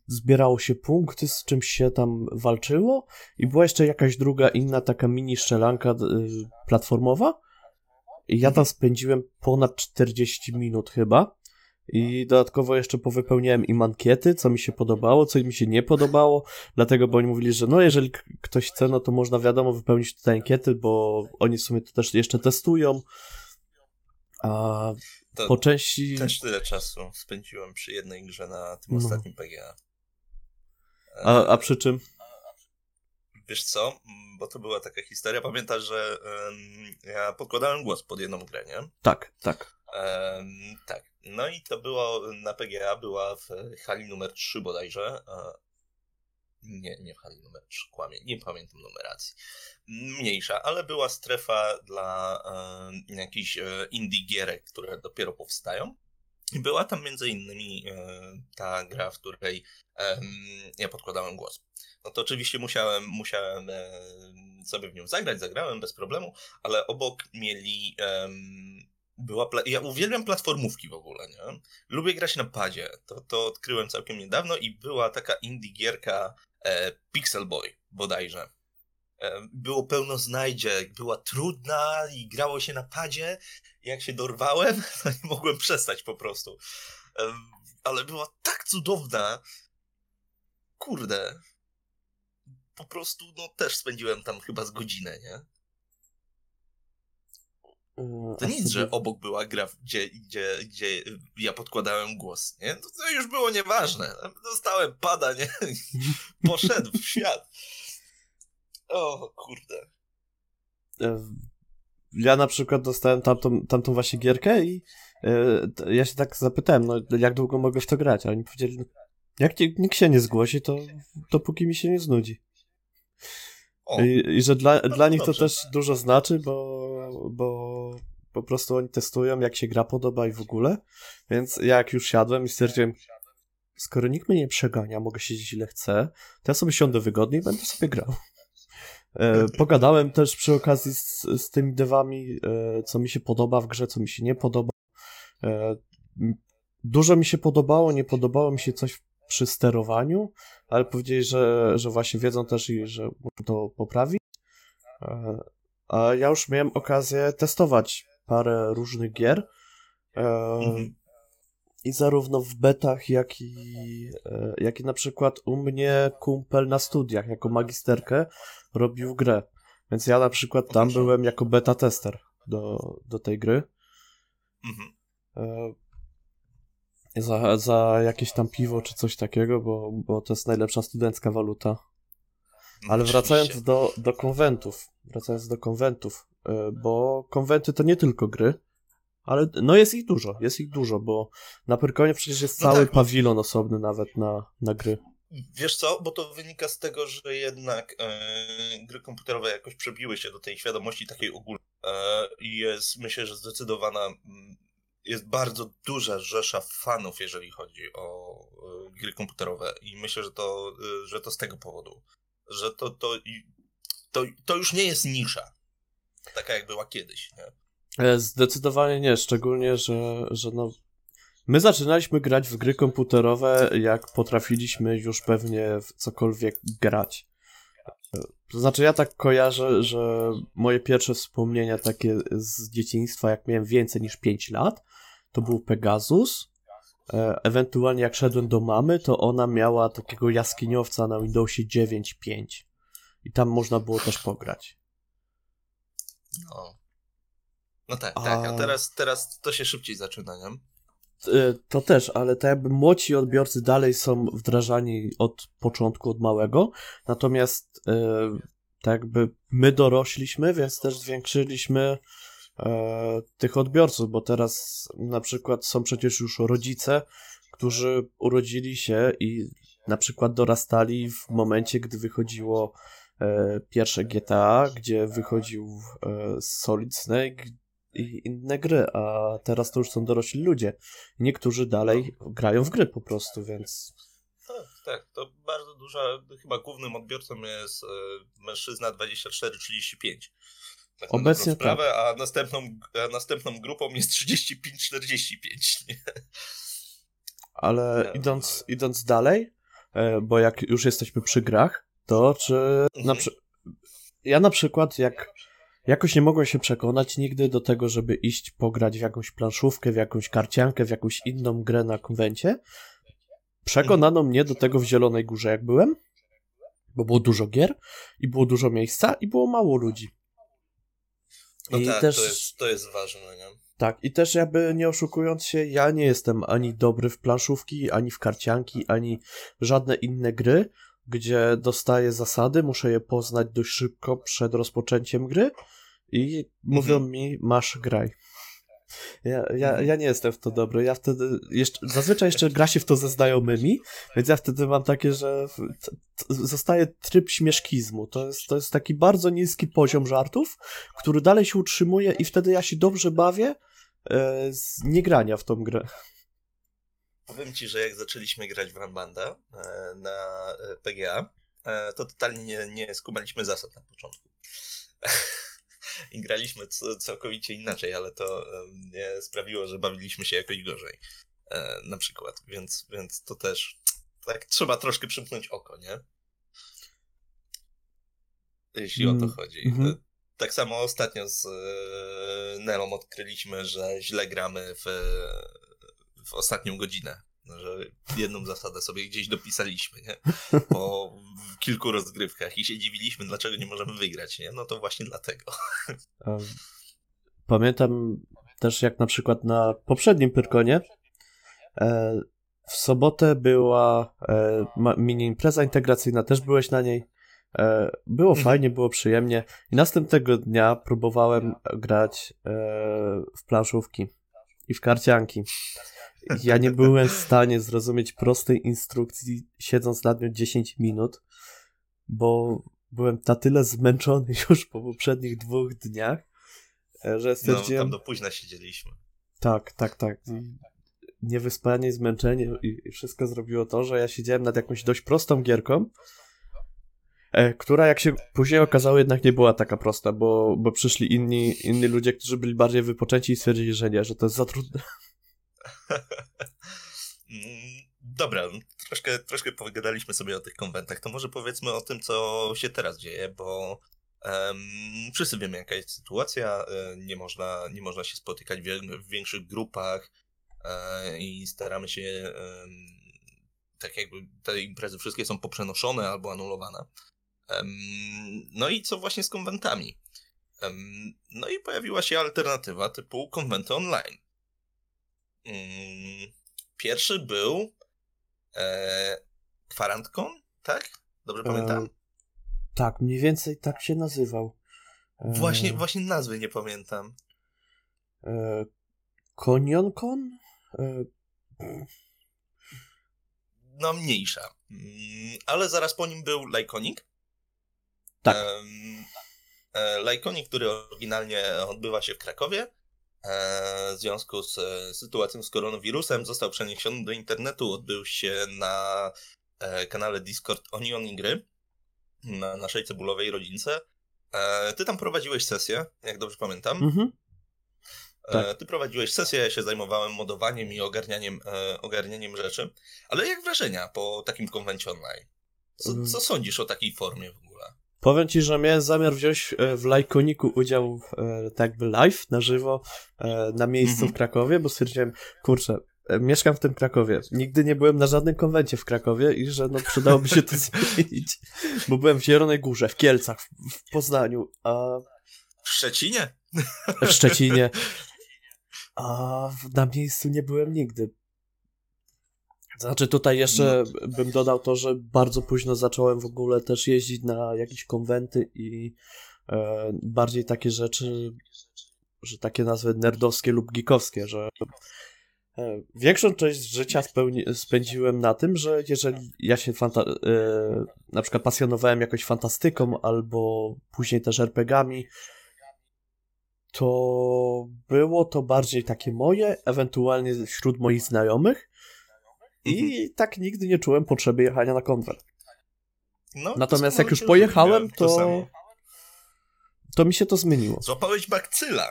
Speaker 1: zbierało się punkty, z czymś się tam walczyło? I była jeszcze jakaś druga inna taka mini szczelanka e, platformowa? I ja tam spędziłem ponad 40 minut chyba. I dodatkowo jeszcze powypełniałem im ankiety, co mi się podobało, co mi się nie podobało, dlatego, bo oni mówili, że no jeżeli ktoś chce, no to można wiadomo wypełnić te ankiety, bo oni w sumie to też jeszcze testują, a to po części...
Speaker 2: Też tyle czasu spędziłem przy jednej grze na tym no. ostatnim PGA.
Speaker 1: A, a przy czym?
Speaker 2: Wiesz co? Bo to była taka historia. Pamiętasz, że um, ja podkładałem głos pod jedną grę, nie?
Speaker 1: Tak, tak.
Speaker 2: Um, tak. No i to było na PGA, była w hali numer 3 bodajże. Nie, nie w numer 3, kłamie, nie pamiętam numeracji. Mniejsza, ale była strefa dla e, jakichś e, indie gierek, które dopiero powstają. I była tam między innymi e, ta gra, w której e, ja podkładałem głos. No to oczywiście musiałem, musiałem e, sobie w nią zagrać, zagrałem bez problemu, ale obok mieli była pla- ja uwielbiam platformówki w ogóle, nie? Lubię grać na padzie, to, to odkryłem całkiem niedawno i była taka indie gierka Pixel Boy bodajże. E, było pełno znajdziek, była trudna i grało się na padzie. Jak się dorwałem, to nie mogłem przestać po prostu. E, ale była tak cudowna. Kurde. Po prostu, no też spędziłem tam chyba z godzinę, nie? Yy, to nic, że obok była gra, gdzie, gdzie, gdzie ja podkładałem głos, nie? To, to już było nieważne. Dostałem pada, nie? Poszedł w świat. O, kurde.
Speaker 1: Yy, ja na przykład dostałem tamtą, tamtą właśnie gierkę i yy, ja się tak zapytałem, no jak długo mogę w to grać? A oni powiedzieli, no, jak nikt się nie zgłosi, to dopóki mi się nie znudzi. I, I, że dla, no dla nich to też dużo znaczy, bo, bo po prostu oni testują, jak się gra podoba i w ogóle. Więc ja jak już siadłem i stwierdziłem, skoro nikt mnie nie przegania, mogę siedzieć ile chcę, to ja sobie siądę wygodnie i będę sobie grał. E, pogadałem też przy okazji z, z tymi devami, e, co mi się podoba w grze, co mi się nie podoba. E, dużo mi się podobało, nie podobało mi się coś przy sterowaniu, ale powiedzieli, że, że właśnie wiedzą też i że muszą to poprawić. E, a ja już miałem okazję testować parę różnych gier. E, mhm. I zarówno w betach, jak i, e, jak i na przykład u mnie kumpel na studiach, jako magisterkę, robił grę. Więc ja na przykład tam byłem jako beta tester do, do tej gry. Mhm za, za jakieś tam piwo czy coś takiego, bo, bo to jest najlepsza studencka waluta. Ale wracając do, do konwentów, wracając do konwentów, e, bo konwenty to nie tylko gry, ale no jest ich dużo, jest ich dużo, bo na Pyrkonie przecież jest no cały tak. pawilon osobny nawet na, na gry.
Speaker 2: Wiesz co, bo to wynika z tego, że jednak e, gry komputerowe jakoś przebiły się do tej świadomości takiej ogólnej. E, I jest, myślę, że zdecydowana jest bardzo duża rzesza fanów, jeżeli chodzi o e, gry komputerowe i myślę, że to, e, że to z tego powodu, że to, to, to, to już nie jest nisza, taka jak była kiedyś. Nie?
Speaker 1: E, zdecydowanie nie, szczególnie, że, że no, my zaczynaliśmy grać w gry komputerowe, jak potrafiliśmy już pewnie w cokolwiek grać. To znaczy, ja tak kojarzę, że moje pierwsze wspomnienia takie z dzieciństwa, jak miałem więcej niż 5 lat, to był Pegasus. E, ewentualnie jak szedłem do mamy, to ona miała takiego jaskiniowca na Windowsie 9.5. I tam można było też pograć.
Speaker 2: No. No tak, a... tak. A teraz, teraz to się szybciej zaczyna, nie?
Speaker 1: E, to też, ale tak jakby młodzi odbiorcy dalej są wdrażani od początku, od małego, natomiast e, tak jakby my dorośliśmy, więc też zwiększyliśmy e, tych odbiorców, bo teraz na przykład są przecież już rodzice, którzy urodzili się i na przykład dorastali w momencie, gdy wychodziło pierwsze GTA, gdzie wychodził Solid Snake inne gry, a teraz to już są dorośli ludzie. Niektórzy dalej grają w gry po prostu, więc...
Speaker 2: Tak, tak, to bardzo duża, chyba głównym odbiorcą jest e, mężczyzna 24-35 Tak
Speaker 1: Obecnie
Speaker 2: na sprawę, tak. a następną, a następną grupą jest 35-45.
Speaker 1: Ale idąc, idąc dalej, e, bo jak już jesteśmy przy grach, to czy na mhm. przy... ja na przykład jak jakoś nie mogłem się przekonać nigdy do tego, żeby iść pograć w jakąś planszówkę, w jakąś karciankę, w jakąś inną grę na konwencie. Przekonano mhm. mnie do tego w Zielonej Górze, jak byłem, bo było dużo gier i było dużo miejsca i było mało ludzi.
Speaker 2: No I tak, też... to, jest, to jest ważne, nie?
Speaker 1: Tak, i też jakby nie oszukując się, ja nie jestem ani dobry w planszówki, ani w karcianki, ani żadne inne gry, gdzie dostaję zasady, muszę je poznać dość szybko przed rozpoczęciem gry i mówią mhm. mi, masz graj. Ja, ja, ja nie jestem w to dobry. Ja wtedy jeszcze, zazwyczaj jeszcze gra się w to ze znajomymi, więc ja wtedy mam takie, że zostaje tryb śmieszkizmu. To jest, to jest taki bardzo niski poziom żartów, który dalej się utrzymuje i wtedy ja się dobrze bawię e, z niegrania w tą grę.
Speaker 2: Powiem ci, że jak zaczęliśmy grać w Rambanda e, na e, PGA, e, to totalnie nie, nie skumaliśmy zasad na początku. I graliśmy całkowicie inaczej, ale to sprawiło, że bawiliśmy się jakoś gorzej. Na przykład, więc, więc to też tak trzeba troszkę przymknąć oko, nie? Jeśli o to mm, chodzi. Mm -hmm. Tak samo ostatnio z Nelą odkryliśmy, że źle gramy w w ostatnią godzinę. Że jedną zasadę sobie gdzieś dopisaliśmy, nie? Po kilku rozgrywkach i się dziwiliśmy, dlaczego nie możemy wygrać, nie? No to właśnie dlatego.
Speaker 1: Pamiętam też jak na przykład na poprzednim Pyrkonie e, w sobotę była e, mini impreza integracyjna, też byłeś na niej. E, było mhm. fajnie, było przyjemnie i następnego dnia próbowałem grać w planszówki i w karcianki. Ja nie byłem w stanie zrozumieć prostej instrukcji, siedząc nad nią 10 minut, bo byłem na tyle zmęczony już po poprzednich dwóch dniach, e, że stwierdziłem...
Speaker 2: No, tam do późna siedzieliśmy.
Speaker 1: Tak, tak, tak. Niewyspanie, zmęczenie i wszystko zrobiło to, że ja siedziałem nad jakąś dość prostą gierką, e, która jak się później okazało jednak nie była taka prosta, bo, bo przyszli inni, inni ludzie, którzy byli bardziej wypoczęci i stwierdzili, że nie, że to jest za trudne.
Speaker 2: Dobra, troszkę, troszkę pogadaliśmy sobie o tych konwentach. To może powiedzmy o tym, co się teraz dzieje, bo um, wszyscy wiemy, jaka jest sytuacja. E, nie można, nie można się spotykać w, większych grupach e, i staramy się, tak jakby te imprezy wszystkie są poprzenoszone albo anulowane. No i co właśnie z konwentami? no i pojawiła się alternatywa typu konwenty online. Mm, pierwszy był e, Kwarantcon, tak? Dobrze e, pamiętam?
Speaker 1: tak, mniej więcej tak się nazywał.
Speaker 2: E, właśnie, właśnie nazwy nie pamiętam.
Speaker 1: E, Konionkon? E,
Speaker 2: no mniejsza. Mm, ale zaraz po nim był Lajkonik.
Speaker 1: Tak.
Speaker 2: E, Lajkonik, który oryginalnie odbywa się w Krakowie, w związku z e, sytuacją z koronawirusem został przeniesiony do internetu. Odbył się na e, kanale Discord Onion i Gry na naszej cebulowej rodzince. Ty tam prowadziłeś sesję, jak dobrze pamiętam. Mhm. Tak. Ty prowadziłeś sesję, ja się zajmowałem modowaniem i ogarnianiem, ogarnianiem rzeczy. Ale jak wrażenia po takim konwencie online? Co, mhm. co sądzisz o takiej formie w ogóle?
Speaker 1: Powiem ci, że miałem zamiar wziąć e, w Lajkoniku udział e, tak jakby live, na żywo, e, na miejscu w mhm. Krakowie, bo stwierdziłem, kurczę, mieszkam w tym Krakowie. Nigdy nie byłem na żadnym konwencie w Krakowie i że no przydałoby się to zmienić. Bo byłem w Zielonej Górze, w Kielcach, w Poznaniu, a...
Speaker 2: W Szczecinie?
Speaker 1: W Szczecinie. A na miejscu nie byłem nigdy. Znaczy tutaj jeszcze no. bym dodał to, że bardzo późno zacząłem w ogóle też jeździć na jakieś konwenty i e, bardziej takie rzeczy, że takie nazwy nerdowskie lub geekowskie, że e, większą część życia spełni, spędziłem na tym, że jeżeli ja się fanta- e, na przykład pasjonowałem jakoś fantastyką albo później też RPGami, to było to bardziej takie moje, ewentualnie wśród moich znajomych, i mhm. tak nigdy nie czułem potrzeby jechania na konwent. No, Natomiast jak już pojechałem, to, to mi się to zmieniło.
Speaker 2: Złapałeś bakcyla.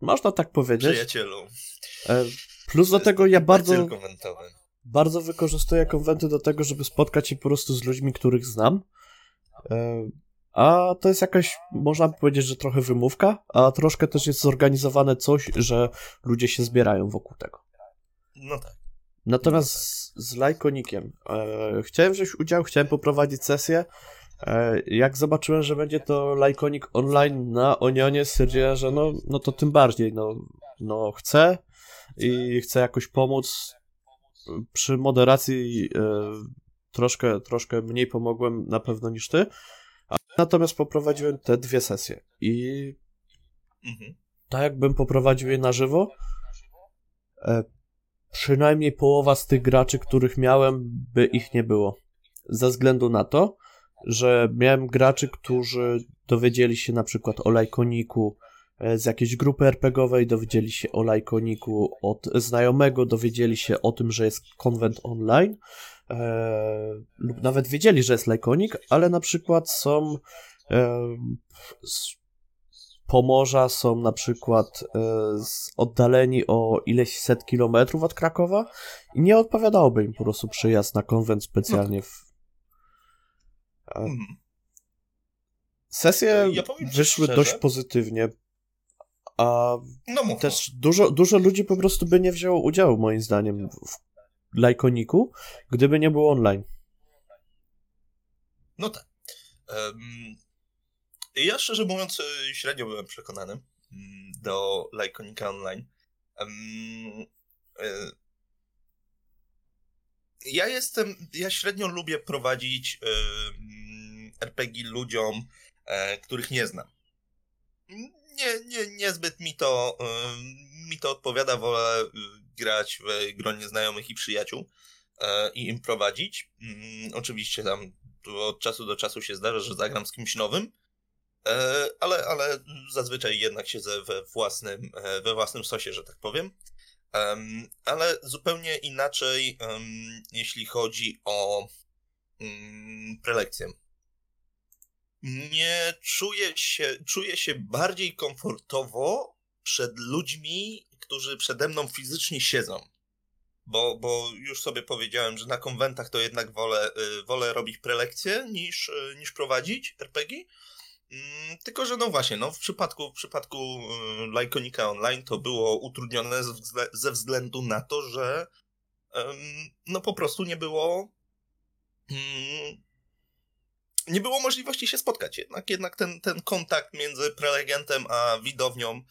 Speaker 1: Można tak powiedzieć.
Speaker 2: Przyjacielu.
Speaker 1: E, plus do tego ja bardzo, bardzo wykorzystuję konwenty do tego, żeby spotkać się po prostu z ludźmi, których znam. E, a to jest jakaś, można by powiedzieć, że trochę wymówka, a troszkę też jest zorganizowane coś, że ludzie się zbierają wokół tego.
Speaker 2: No tak.
Speaker 1: Natomiast z, Lajkonikiem e, chciałem wziąć udział, chciałem poprowadzić sesję. E, jak zobaczyłem, że będzie to Lajkonik online na Onionie, stwierdziłem, że no, no to tym bardziej, no, no chcę i chcę jakoś pomóc. Przy moderacji e, troszkę, troszkę mniej pomogłem na pewno niż ty. Natomiast poprowadziłem te dwie sesje i
Speaker 2: Mhm.
Speaker 1: tak jakbym poprowadził je na żywo, e, przynajmniej połowa z tych graczy, których miałem, by ich nie było. Ze względu na to, że miałem graczy, którzy dowiedzieli się na przykład o lajkoniku e, z jakiejś grupy RPGowej, dowiedzieli się o lajkoniku od znajomego, dowiedzieli się o tym, że jest konwent online, e, lub nawet wiedzieli, że jest lajkonik, ale na przykład są e, Pomorza są na przykład e, oddaleni o ileś set kilometrów od Krakowa i nie odpowiadałoby im po prostu przyjazd na konwent specjalnie w... E,
Speaker 2: Mhm.
Speaker 1: Sesje
Speaker 2: Ja powiem ci
Speaker 1: wyszły
Speaker 2: szczerze-
Speaker 1: dość pozytywnie, a
Speaker 2: No
Speaker 1: też dużo, dużo ludzi po prostu by nie wzięło udziału moim zdaniem w lajkoniku, gdyby nie było online.
Speaker 2: No tak. Ja szczerze mówiąc y, średnio byłem przekonany mm, do Lajkonika Online. Y, ja jestem, ja średnio lubię prowadzić em, RPG ludziom, e, których nie znam. Nie, nie, niezbyt mi to, mi to odpowiada, wolę grać w gronie znajomych i przyjaciół e, i im prowadzić. Mm, Oczywiście tam od czasu do czasu się zdarza, że zagram z kimś nowym, e, ale, ale zazwyczaj jednak siedzę we własnym, e, we własnym sosie, że tak powiem. Em, Ale zupełnie inaczej, jeśli chodzi o mm, prelekcję. Nie czuję się, czuję się bardziej komfortowo przed ludźmi, którzy przede mną fizycznie siedzą. Bo, bo już sobie powiedziałem, że na konwentach to jednak wolę, y, wolę robić prelekcje niż, y, niż prowadzić RPG. Mm, Tylko, że no właśnie, no w przypadku, w przypadku y, Lajkonika Online to było utrudnione ze względu na to, że no po prostu nie było mm, nie było możliwości się spotkać. Jednak, jednak ten, ten kontakt między prelegentem a widownią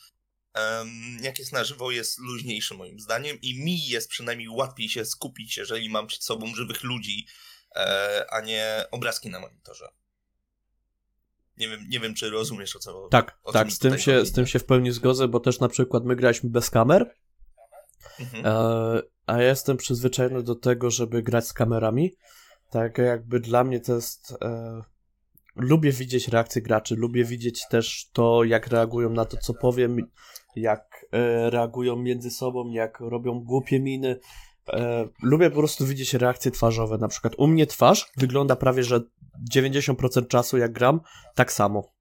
Speaker 2: jak jest na żywo, jest luźniejszy moim zdaniem i mi jest przynajmniej łatwiej się skupić, jeżeli mam przed sobą żywych ludzi, e, a nie obrazki na monitorze. Nie wiem, nie wiem czy rozumiesz o co
Speaker 1: Tak,
Speaker 2: o
Speaker 1: tak, z tym, się,
Speaker 2: chodzi.
Speaker 1: z tym się w pełni zgodzę, bo też na przykład my graliśmy bez kamer,
Speaker 2: Mhm.
Speaker 1: E, a ja jestem przyzwyczajony do tego, żeby grać z kamerami. Tak jakby dla mnie to jest. E, lubię widzieć reakcje graczy, lubię widzieć też to, jak reagują na to, co powiem, jak e, reagują między sobą, jak robią głupie miny. E, lubię po prostu widzieć reakcje twarzowe. Na przykład u mnie twarz wygląda prawie, że 90% czasu, jak gram, tak samo.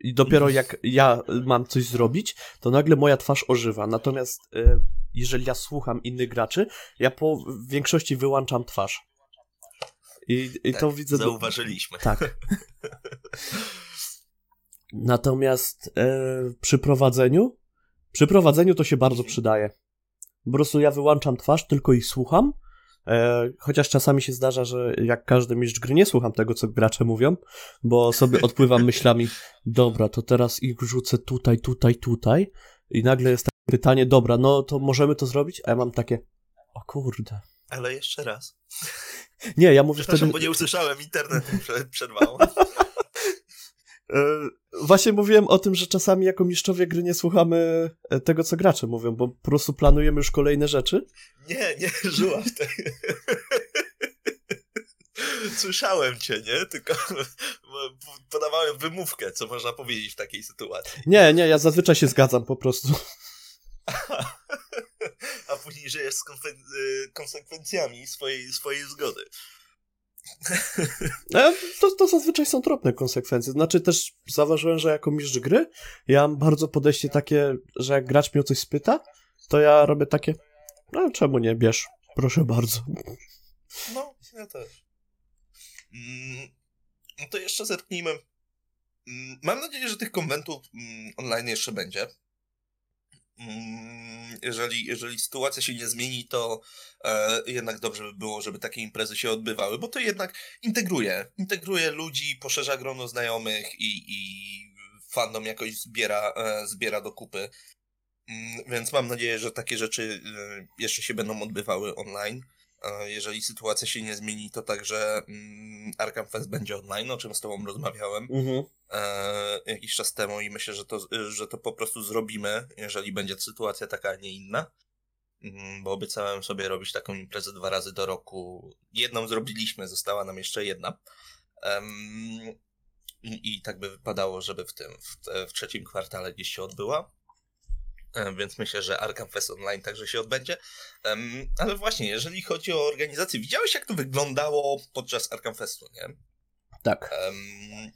Speaker 1: I dopiero jak ja mam coś zrobić, to nagle moja twarz ożywa. Natomiast e, jeżeli ja słucham innych graczy, ja po większości wyłączam twarz. I, i
Speaker 2: tak,
Speaker 1: to widzę.
Speaker 2: Zauważyliśmy.
Speaker 1: Tak. Natomiast e, przy prowadzeniu, przy prowadzeniu to się bardzo przydaje. Po prostu ja wyłączam twarz, tylko ich słucham. E, chociaż czasami się zdarza, że jak każdy mistrz gry nie słucham tego, co gracze mówią, bo sobie odpływam myślami, dobra, to teraz ich rzucę tutaj, tutaj, tutaj. I nagle jest takie pytanie, dobra, no to możemy to zrobić? A ja mam takie, o kurde.
Speaker 2: Ale jeszcze raz.
Speaker 1: Nie, ja mówię wtedy...
Speaker 2: bo nie usłyszałem, internet przerwało.
Speaker 1: E, Właśnie mówiłem o tym, że czasami jako mistrzowie gry nie słuchamy e, tego, co gracze mówią, bo po prostu planujemy już kolejne rzeczy.
Speaker 2: Nie, nie, żyła w tej... Słyszałem cię, nie? Tylko podawałem wymówkę, co można powiedzieć w takiej sytuacji.
Speaker 1: Nie, nie, ja zazwyczaj się zgadzam po prostu.
Speaker 2: A później żyjesz z y, konsekwencjami swojej, swojej zgody.
Speaker 1: To, to zazwyczaj są drobne konsekwencje. Znaczy też zauważyłem, że jako mistrz gry ja mam bardzo podejście takie, że jak gracz mnie o coś spyta, to ja robię takie, no czemu nie, bierz, proszę bardzo.
Speaker 2: No, ja też. Mm, no to jeszcze zerknijmy. Mm, mam nadzieję, że tych konwentów mm, online jeszcze będzie. Mm, jeżeli, jeżeli sytuacja się nie zmieni, to e, jednak dobrze by było, żeby takie imprezy się odbywały, bo to jednak integruje. Integruje ludzi, poszerza grono znajomych i, i fandom jakoś zbiera, e, zbiera do kupy. Mm, więc mam nadzieję, że takie rzeczy e, jeszcze się będą odbywały online. E, jeżeli sytuacja się nie zmieni, to także mm, Arkham Fest będzie online, o czym z Tobą rozmawiałem
Speaker 1: Mhm.
Speaker 2: E, jakiś czas temu i myślę, że to, że to po prostu zrobimy, jeżeli będzie sytuacja taka, a nie inna. Mm, Bo obiecałem sobie robić taką imprezę dwa razy do roku. Jedną zrobiliśmy, została nam jeszcze jedna. I, I tak by wypadało, żeby w tym, w, w trzecim kwartale gdzieś się odbyła. Więc myślę, że Arkham Fest Online także się odbędzie. Ale właśnie, jeżeli chodzi o organizację, widziałeś jak to wyglądało podczas Arkham Festu, nie?
Speaker 1: Tak.
Speaker 2: Em,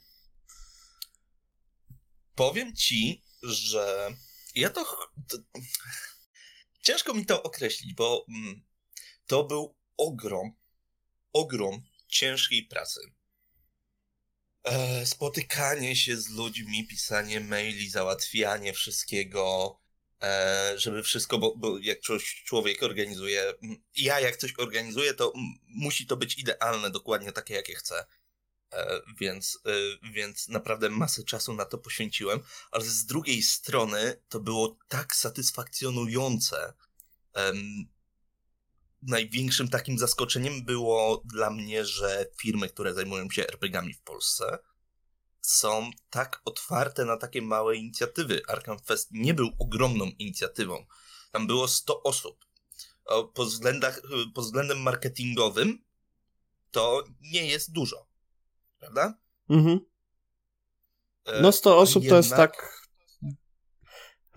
Speaker 2: powiem ci, że ja to. Ciężko mi to określić, bo mm, to był ogrom, ogrom ciężkiej pracy. E, spotykanie się z ludźmi, pisanie maili, załatwianie wszystkiego, e, żeby wszystko, bo, bo jak coś człowiek organizuje, mm, ja jak coś organizuję, to mm, musi to być idealne, dokładnie takie, jakie chcę. E, Więc, e, więc naprawdę masę czasu na to poświęciłem, ale z drugiej strony to było tak satysfakcjonujące. Największym takim zaskoczeniem było dla mnie, że firmy, które zajmują się RPGami w Polsce, są tak otwarte na takie małe inicjatywy. Arkham Fest nie był ogromną inicjatywą. Tam było 100 osób. O, Pod, względach, pod względem marketingowym to nie jest dużo. Prawda?
Speaker 1: Mhm.
Speaker 2: E,
Speaker 1: No 100 osób to jest
Speaker 2: jednak-
Speaker 1: tak.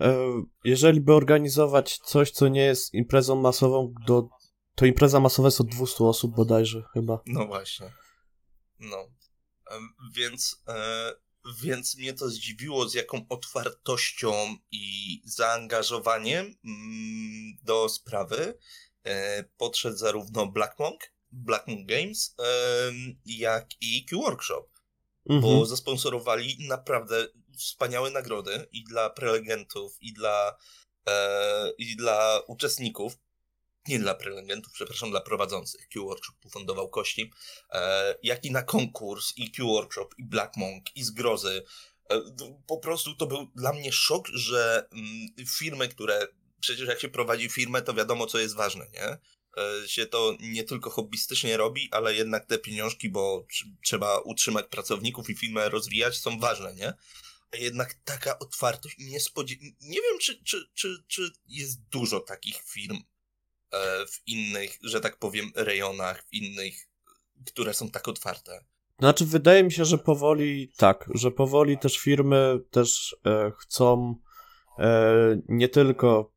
Speaker 1: e, Jeżeli by organizować coś, co nie jest imprezą masową, do, to impreza masowa jest od 200 osób bodajże chyba.
Speaker 2: No właśnie. No. Em, Więc, e, więc mnie to zdziwiło, z jaką otwartością i zaangażowaniem mm, do sprawy e, podszedł zarówno Black Monk, Black Monk Games, jak i Q Workshop.
Speaker 1: Mhm.
Speaker 2: bo zasponsorowali naprawdę wspaniałe nagrody i dla prelegentów, i dla, e, i dla uczestników. Nie dla prelegentów, przepraszam, dla prowadzących. Q-Workshop ufundował kości. E, jak i na konkurs, i Q-Workshop, i Black Monk, i Zgrozy. E, po prostu to był dla mnie szok, że mm, firmy, które przecież jak się prowadzi firmę, to wiadomo, co jest ważne, nie? E, się to nie tylko hobbystycznie robi, ale jednak te pieniążki, bo tr- trzeba utrzymać pracowników i firmę rozwijać, są ważne, nie? A jednak taka otwartość nie spodzie... Nie wiem, czy, czy, czy, czy jest dużo takich firm e, w innych, że tak powiem, rejonach, w innych, które są tak otwarte.
Speaker 1: Znaczy, wydaje mi się, że powoli tak, że powoli też firmy też e, chcą e, nie tylko.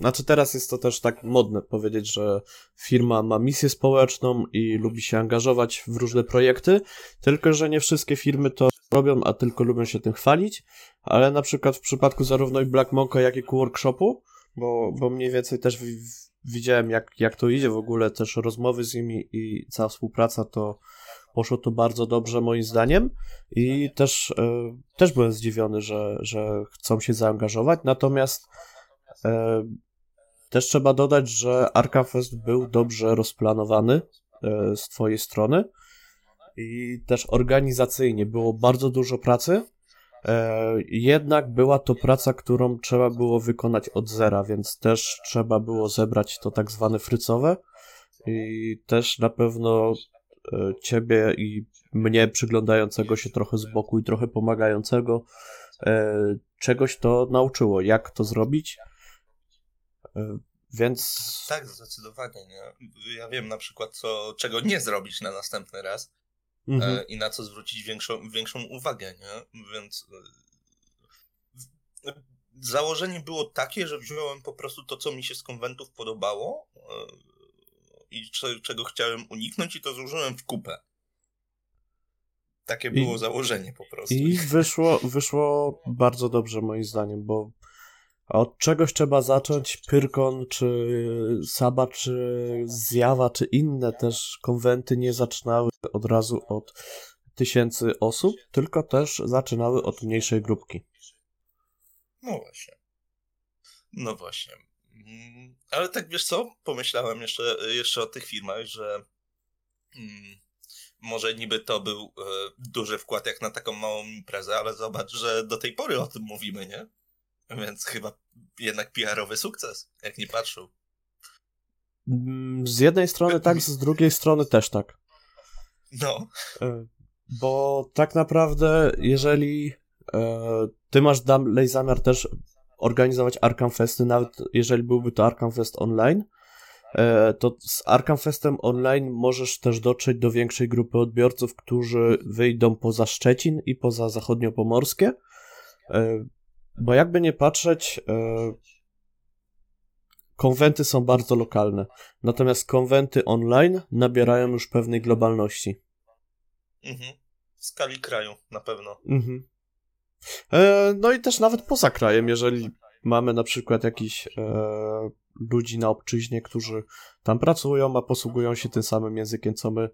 Speaker 1: Znaczy, teraz jest to też tak modne powiedzieć, że firma ma misję społeczną i lubi się angażować w różne projekty, tylko że nie wszystkie firmy to robią, a tylko lubią się tym chwalić. Ale na przykład w przypadku zarówno i Black Monka, jak i Workshopu, bo, bo mniej więcej też wi- widziałem, jak, jak to idzie w ogóle, też rozmowy z nimi i cała współpraca, to poszło to bardzo dobrze moim zdaniem i też, e, też byłem zdziwiony, że, że chcą się zaangażować, natomiast e, też trzeba dodać, że Arkham Fest był dobrze rozplanowany e, z twojej strony i też organizacyjnie było bardzo dużo pracy, e, jednak była to praca, którą trzeba było wykonać od zera, więc też trzeba było zebrać to tak zwane frycowe i też na pewno e, ciebie i mnie przyglądającego się trochę z boku i trochę pomagającego czegoś to nauczyło, jak to zrobić. E, Więc
Speaker 2: Tak, zdecydowanie, nie? Ja wiem na przykład, co, czego nie zrobić na następny raz
Speaker 1: mhm.
Speaker 2: e, i na co zwrócić większą, większą uwagę, nie? Więc e, założenie było takie, że wziąłem po prostu to, co mi się z konwentów podobało i czego chciałem uniknąć i to złożyłem w kupę. Takie było I, założenie po prostu.
Speaker 1: I wyszło, wyszło bardzo dobrze moim zdaniem, bo od czegoś trzeba zacząć. Pyrkon, czy Saba, czy Zjawa, czy inne też konwenty nie zaczynały od razu od tysięcy osób, tylko też zaczynały od mniejszej grupki.
Speaker 2: No właśnie. No właśnie. Mm, ale tak wiesz co? Pomyślałem jeszcze, jeszcze o tych firmach, że hmm, może niby to był e, duży wkład jak na taką małą imprezę, ale zobacz, że do tej pory o tym mówimy, nie? Więc chyba jednak PR-owy sukces, jak nie patrzył.
Speaker 1: Mm, z jednej strony tak, z drugiej strony też tak.
Speaker 2: No.
Speaker 1: E, bo tak naprawdę, jeżeli e, ty masz dalej zamiar też organizować Arkham Festy, nawet jeżeli byłby to Arkham Fest online, e, to z Arkham Festem online możesz też dotrzeć do większej grupy odbiorców, którzy wyjdą poza Szczecin i poza zachodniopomorskie, bo jakby nie patrzeć, e, konwenty są bardzo lokalne, natomiast konwenty online nabierają już pewnej globalności.
Speaker 2: Mhm. W skali kraju na pewno.
Speaker 1: Mhm. E, no i też nawet poza krajem, jeżeli mamy na przykład jakichś e, ludzi na obczyźnie, którzy tam pracują, a posługują się tym samym językiem co my,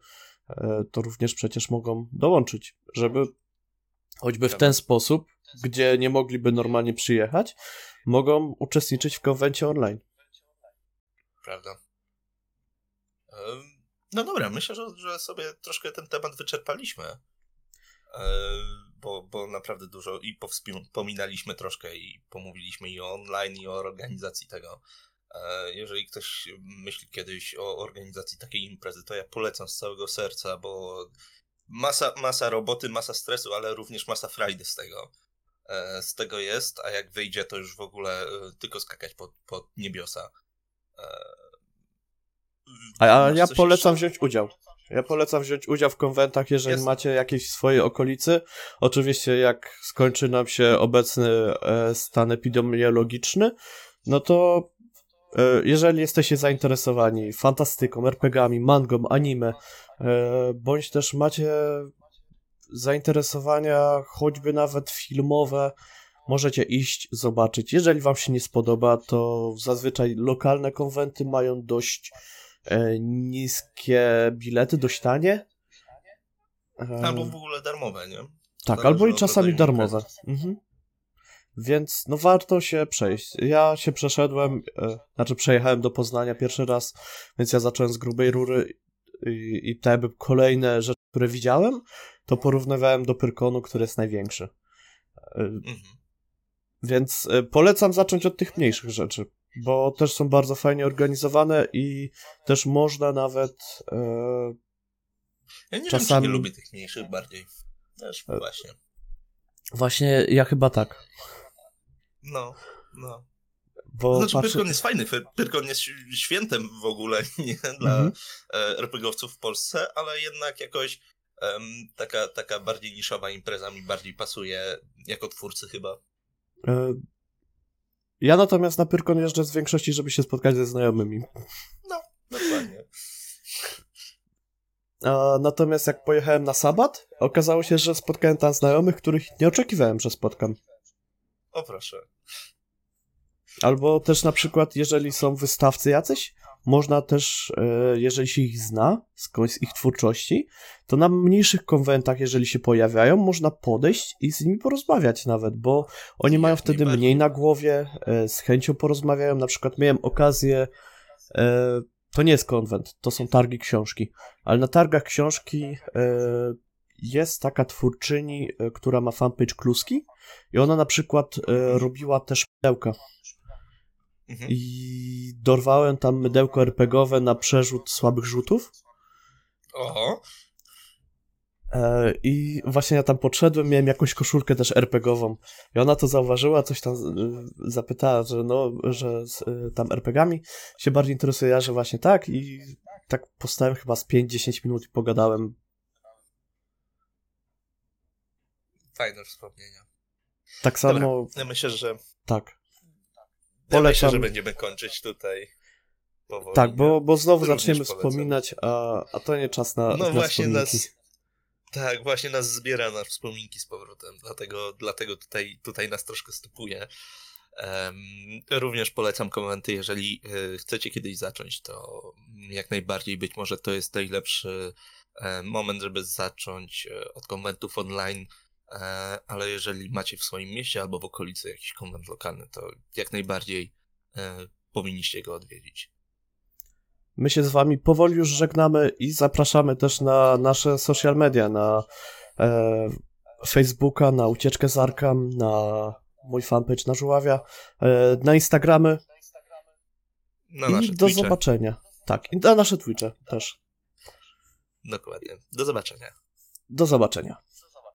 Speaker 1: e, to również przecież mogą dołączyć, żeby choćby w ten sposób, gdzie nie mogliby normalnie przyjechać, mogą uczestniczyć w konwencie online.
Speaker 2: Prawda. No dobra, myślę, że, że sobie troszkę ten temat wyczerpaliśmy. E, bo, bo naprawdę dużo i powspominaliśmy troszkę i pomówiliśmy i o online, i o organizacji tego. E, jeżeli ktoś myśli kiedyś o organizacji takiej imprezy, to ja polecam z całego serca, bo masa, masa roboty, masa stresu, ale również masa frajdy z tego. E, z tego jest, a jak wyjdzie, to już w ogóle tylko skakać pod, pod niebiosa.
Speaker 1: A, a ja polecam jeszcze? wziąć udział. Ja polecam wziąć udział w konwentach, jeżeli macie jakieś swoje okolicy. Oczywiście, jak skończy nam się obecny e, stan epidemiologiczny, no to e, jeżeli jesteście zainteresowani fantastyką, RPGami, mangą, anime, e, bądź też macie zainteresowania choćby nawet filmowe, możecie iść, zobaczyć. Jeżeli wam się nie spodoba, to zazwyczaj lokalne konwenty mają dość E, niskie bilety, dość tanie.
Speaker 2: E, albo w ogóle darmowe, nie?
Speaker 1: Tak, Zależy albo i czasami darmowe. Mhm. Więc no warto się przejść. Ja się przeszedłem, e, znaczy przejechałem do Poznania pierwszy raz, więc ja zacząłem z grubej rury i, i te kolejne rzeczy, które widziałem, to porównywałem do Pyrkonu, który jest największy. Mhm. Więc polecam zacząć od tych mniejszych rzeczy bo też są bardzo fajnie organizowane i też można nawet. E,
Speaker 2: ja nie czasami... wiem, czy nie lubię tych mniejszych bardziej. Też e, właśnie.
Speaker 1: Właśnie ja chyba tak.
Speaker 2: No, no. Bo znaczy, patrzy... Pyrkon jest fajny, Pyrkon jest świętem w ogóle nie dla mhm. E, RPGowców w Polsce, ale jednak jakoś um, taka, taka bardziej niszowa impreza mi bardziej pasuje jako twórcy chyba.
Speaker 1: E, ja natomiast na Pyrkon jeżdżę z większości, żeby się spotkać ze znajomymi.
Speaker 2: No, dokładnie.
Speaker 1: A, natomiast jak pojechałem na sabat, okazało się, że spotkałem tam znajomych, których nie oczekiwałem, że spotkam.
Speaker 2: O proszę.
Speaker 1: Albo też na przykład, jeżeli są wystawcy jacyś, można też, e, jeżeli się ich zna, z ich twórczości, to na mniejszych konwentach, jeżeli się pojawiają, można podejść i z nimi porozmawiać nawet, bo oni mają wtedy mniej na głowie, e, z chęcią porozmawiają. Na przykład miałem okazję, e, to nie jest konwent, to są targi książki, ale na targach książki jest taka twórczyni, która ma fanpage Kluski i ona na przykład robiła też pudełka Mhm. I dorwałem tam mydełko RPGowe na przerzut słabych rzutów.
Speaker 2: Oho.
Speaker 1: E, I właśnie ja tam podszedłem, miałem jakąś koszulkę też RPGową. I ona to zauważyła, coś tam zapytała, że no, że z e, tam RPGami się bardziej interesuje, ja, że właśnie tak. I tak postałem chyba z 5-10 minut i pogadałem.
Speaker 2: Fajne wspomnienia.
Speaker 1: Tak samo. Dobra,
Speaker 2: ja myślę, że.
Speaker 1: Tak.
Speaker 2: Polecam. Ja myślę, że będziemy kończyć tutaj. powoli.
Speaker 1: Tak, bo, bo znowu zaczniemy
Speaker 2: polecam.
Speaker 1: wspominać, a, a to nie czas na,
Speaker 2: No
Speaker 1: na
Speaker 2: właśnie
Speaker 1: wspominki.
Speaker 2: nas, tak, właśnie nas zbiera na wspominki z powrotem, dlatego, dlatego tutaj, tutaj nas troszkę stopuje. Em, również polecam komenty, jeżeli e, chcecie kiedyś zacząć, to jak najbardziej być może to jest najlepszy e, moment, żeby zacząć e, od konwentów online, ale jeżeli macie w swoim mieście albo w okolicy jakiś konwent lokalny, to jak najbardziej e, powinniście go odwiedzić.
Speaker 1: My się z wami powoli już żegnamy i zapraszamy też na nasze social media, na e, Facebooka, na Ucieczkę z Arkam, na mój fanpage na Żuławia, e, na Instagramy
Speaker 2: Na
Speaker 1: i
Speaker 2: nasze
Speaker 1: do
Speaker 2: Twitche.
Speaker 1: zobaczenia. Tak, i na nasze Twitche też.
Speaker 2: Dokładnie. Do zobaczenia.
Speaker 1: Do zobaczenia.